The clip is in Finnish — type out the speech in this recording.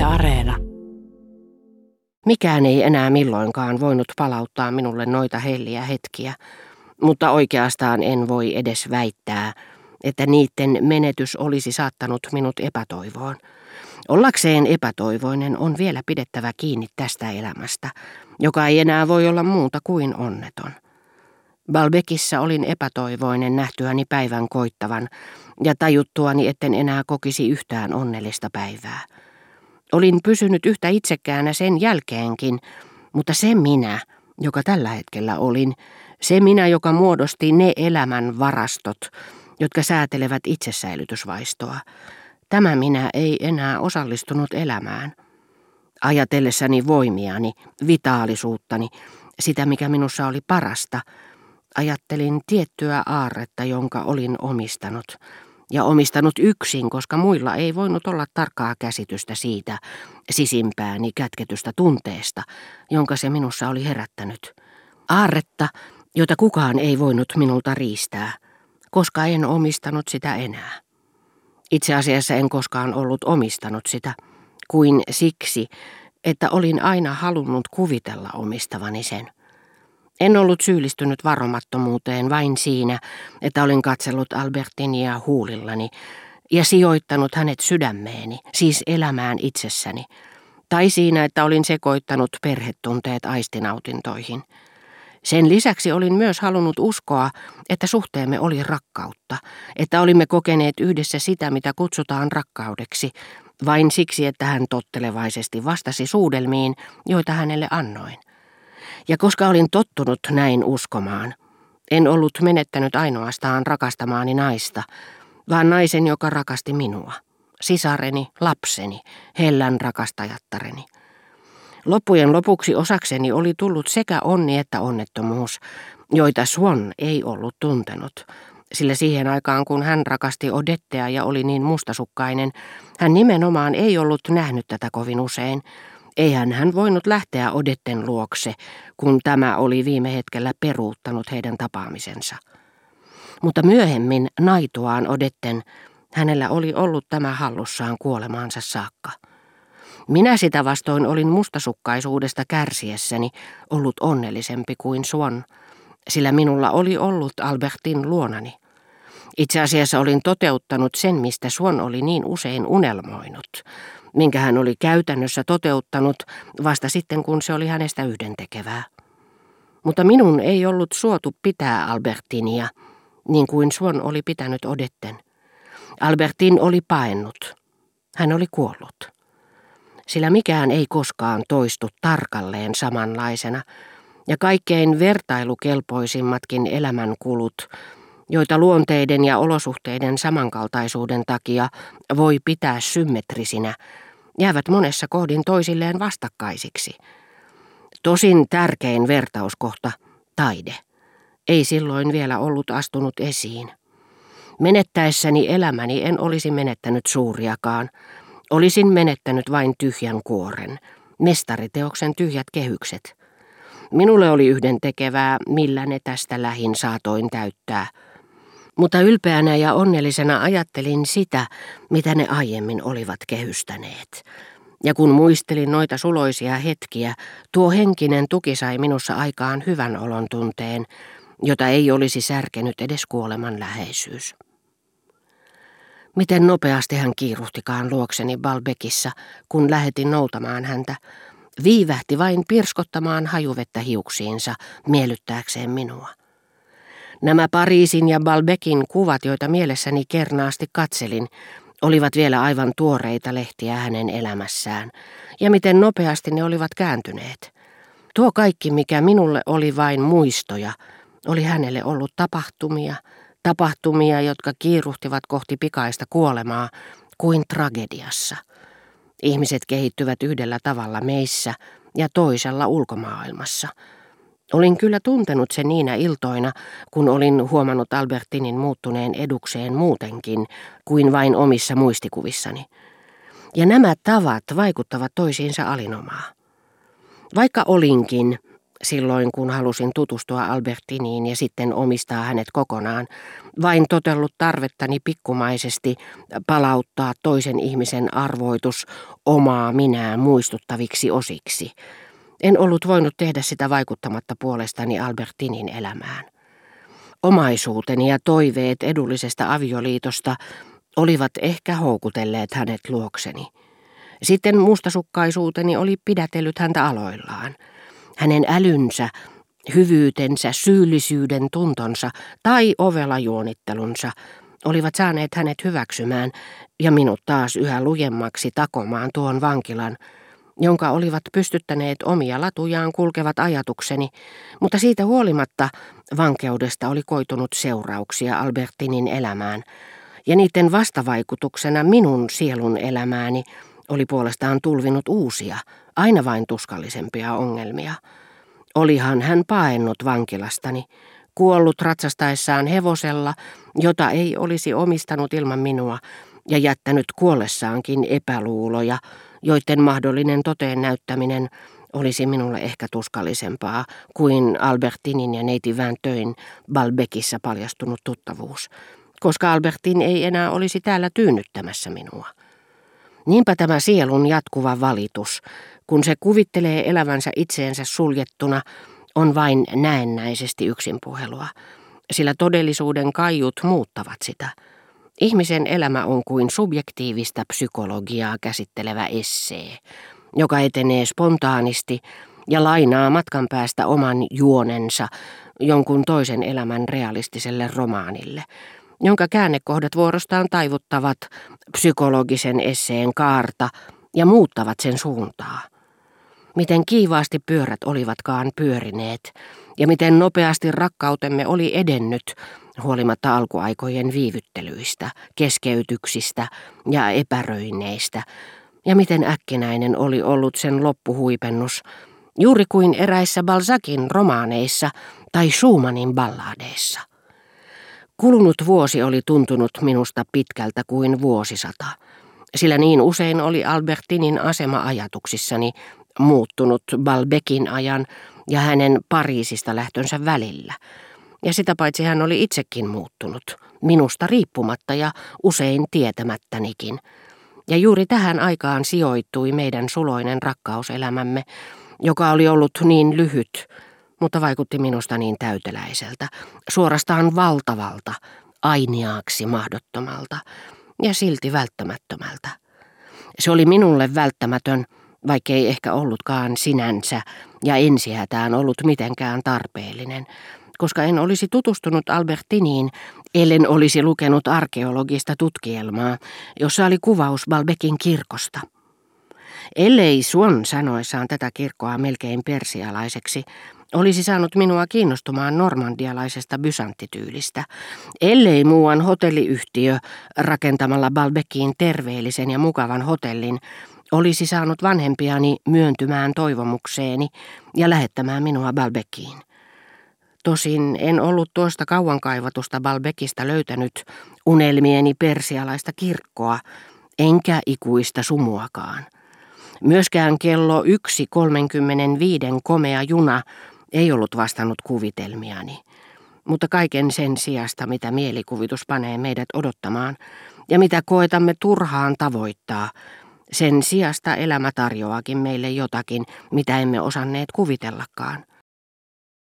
Yle Areena. Mikään ei enää milloinkaan voinut palauttaa minulle noita helliä hetkiä, mutta oikeastaan en voi edes väittää, että niiden menetys olisi saattanut minut epätoivoon. Ollakseen epätoivoinen on vielä pidettävä kiinni tästä elämästä, joka ei enää voi olla muuta kuin onneton. Balbekissa olin epätoivoinen nähtyäni päivän koittavan ja tajuttuani, etten enää kokisi yhtään onnellista päivää. Olin pysynyt yhtä itsekäänä sen jälkeenkin, mutta se minä, joka tällä hetkellä olin, se minä, joka muodosti ne elämän varastot, jotka säätelevät itsesäilytysvaistoa, tämä minä ei enää osallistunut elämään. Ajatellessani voimiani, vitaalisuuttani, sitä mikä minussa oli parasta, ajattelin tiettyä aarretta, jonka olin omistanut – ja omistanut yksin, koska muilla ei voinut olla tarkkaa käsitystä siitä sisimpääni kätketystä tunteesta, jonka se minussa oli herättänyt. Aarretta, jota kukaan ei voinut minulta riistää, koska en omistanut sitä enää. Itse asiassa en koskaan ollut omistanut sitä, kuin siksi, että olin aina halunnut kuvitella omistavani sen. En ollut syyllistynyt varomattomuuteen vain siinä, että olin katsellut Albertinia huulillani ja sijoittanut hänet sydämeeni, siis elämään itsessäni, tai siinä, että olin sekoittanut perhetunteet aistinautintoihin. Sen lisäksi olin myös halunnut uskoa, että suhteemme oli rakkautta, että olimme kokeneet yhdessä sitä, mitä kutsutaan rakkaudeksi, vain siksi, että hän tottelevaisesti vastasi suudelmiin, joita hänelle annoin. Ja koska olin tottunut näin uskomaan, en ollut menettänyt ainoastaan rakastamaani naista, vaan naisen, joka rakasti minua, sisareni, lapseni, hellän rakastajattareni. Loppujen lopuksi osakseni oli tullut sekä onni että onnettomuus, joita Swan ei ollut tuntenut, sillä siihen aikaan kun hän rakasti Odettea ja oli niin mustasukkainen, hän nimenomaan ei ollut nähnyt tätä kovin usein, Eihän hän voinut lähteä Odetten luokse, kun tämä oli viime hetkellä peruuttanut heidän tapaamisensa. Mutta myöhemmin naituaan Odetten hänellä oli ollut tämä hallussaan kuolemaansa saakka. Minä sitä vastoin olin mustasukkaisuudesta kärsiessäni ollut onnellisempi kuin Swan, sillä minulla oli ollut Albertin luonani. Itse asiassa olin toteuttanut sen, mistä Swan oli niin usein unelmoinut, minkä hän oli käytännössä toteuttanut vasta sitten, kun se oli hänestä yhdentekevää. Mutta minun ei ollut suotu pitää Albertinia, niin kuin Suon oli pitänyt Odetten. Albertin oli paennut. Hän oli kuollut. Sillä mikään ei koskaan toistu tarkalleen samanlaisena, ja kaikkein vertailukelpoisimmatkin elämänkulut joita luonteiden ja olosuhteiden samankaltaisuuden takia voi pitää symmetrisinä, jäävät monessa kohdin toisilleen vastakkaisiksi. Tosin tärkein vertauskohta, taide, ei silloin vielä ollut astunut esiin. Menettäessäni elämäni en olisi menettänyt suuriakaan. Olisin menettänyt vain tyhjän kuoren, mestariteoksen tyhjät kehykset. Minulle oli yhden tekevää, millä ne tästä lähin saatoin täyttää – mutta ylpeänä ja onnellisena ajattelin sitä, mitä ne aiemmin olivat kehystäneet. Ja kun muistelin noita suloisia hetkiä, tuo henkinen tuki sai minussa aikaan hyvän olon tunteen, jota ei olisi särkenyt edes kuoleman läheisyys. Miten nopeasti hän kiiruhtikaan luokseni Balbekissa, kun lähetin noutamaan häntä, viivähti vain pirskottamaan hajuvettä hiuksiinsa miellyttääkseen minua. Nämä Pariisin ja Balbekin kuvat, joita mielessäni kernaasti katselin, olivat vielä aivan tuoreita lehtiä hänen elämässään, ja miten nopeasti ne olivat kääntyneet. Tuo kaikki, mikä minulle oli vain muistoja, oli hänelle ollut tapahtumia, tapahtumia, jotka kiiruhtivat kohti pikaista kuolemaa kuin tragediassa. Ihmiset kehittyvät yhdellä tavalla meissä ja toisella ulkomaailmassa – Olin kyllä tuntenut sen niinä iltoina, kun olin huomannut Albertinin muuttuneen edukseen muutenkin kuin vain omissa muistikuvissani. Ja nämä tavat vaikuttavat toisiinsa alinomaa. Vaikka olinkin, silloin kun halusin tutustua Albertiniin ja sitten omistaa hänet kokonaan, vain totellut tarvettani pikkumaisesti palauttaa toisen ihmisen arvoitus omaa minää muistuttaviksi osiksi. En ollut voinut tehdä sitä vaikuttamatta puolestani Albertinin elämään. Omaisuuteni ja toiveet edullisesta avioliitosta olivat ehkä houkutelleet hänet luokseni. Sitten mustasukkaisuuteni oli pidätellyt häntä aloillaan. Hänen älynsä, hyvyytensä, syyllisyyden tuntonsa tai ovelajuonittelunsa olivat saaneet hänet hyväksymään ja minut taas yhä lujemmaksi takomaan tuon vankilan, jonka olivat pystyttäneet omia latujaan kulkevat ajatukseni, mutta siitä huolimatta vankeudesta oli koitunut seurauksia Albertinin elämään, ja niiden vastavaikutuksena minun sielun elämääni oli puolestaan tulvinut uusia, aina vain tuskallisempia ongelmia. Olihan hän paennut vankilastani, kuollut ratsastaessaan hevosella, jota ei olisi omistanut ilman minua, ja jättänyt kuollessaankin epäluuloja, joiden mahdollinen toteen näyttäminen olisi minulle ehkä tuskallisempaa kuin Albertinin ja neiti Väntöin Balbekissa paljastunut tuttavuus, koska Albertin ei enää olisi täällä tyynnyttämässä minua. Niinpä tämä sielun jatkuva valitus, kun se kuvittelee elävänsä itseensä suljettuna, on vain näennäisesti yksinpuhelua, sillä todellisuuden kaiut muuttavat sitä. Ihmisen elämä on kuin subjektiivista psykologiaa käsittelevä essee, joka etenee spontaanisti ja lainaa matkan päästä oman juonensa jonkun toisen elämän realistiselle romaanille – jonka käännekohdat vuorostaan taivuttavat psykologisen esseen kaarta ja muuttavat sen suuntaa. Miten kiivaasti pyörät olivatkaan pyörineet ja miten nopeasti rakkautemme oli edennyt huolimatta alkuaikojen viivyttelyistä, keskeytyksistä ja epäröineistä, ja miten äkkinäinen oli ollut sen loppuhuipennus, juuri kuin eräissä Balzakin romaaneissa tai Schumannin balladeissa. Kulunut vuosi oli tuntunut minusta pitkältä kuin vuosisata, sillä niin usein oli Albertinin asema ajatuksissani muuttunut Balbekin ajan ja hänen Pariisista lähtönsä välillä. Ja sitä paitsi hän oli itsekin muuttunut, minusta riippumatta ja usein tietämättänikin. Ja juuri tähän aikaan sijoittui meidän suloinen rakkauselämämme, joka oli ollut niin lyhyt, mutta vaikutti minusta niin täyteläiseltä, suorastaan valtavalta, ainiaaksi mahdottomalta ja silti välttämättömältä. Se oli minulle välttämätön, vaikkei ehkä ollutkaan sinänsä ja ensihätään ollut mitenkään tarpeellinen, koska en olisi tutustunut Albertiniin, ellen olisi lukenut arkeologista tutkielmaa, jossa oli kuvaus Balbekin kirkosta. Ellei Suon sanoessaan tätä kirkkoa melkein persialaiseksi, olisi saanut minua kiinnostumaan normandialaisesta bysanttityylistä, ellei muuan hotelliyhtiö rakentamalla Balbekiin terveellisen ja mukavan hotellin olisi saanut vanhempiani myöntymään toivomukseeni ja lähettämään minua Balbekiin. Tosin en ollut tuosta kauan kaivatusta Balbekista löytänyt unelmieni persialaista kirkkoa, enkä ikuista sumuakaan. Myöskään kello 1.35 komea juna ei ollut vastannut kuvitelmiani, mutta kaiken sen sijasta, mitä mielikuvitus panee meidät odottamaan ja mitä koetamme turhaan tavoittaa, sen sijasta elämä tarjoakin meille jotakin, mitä emme osanneet kuvitellakaan.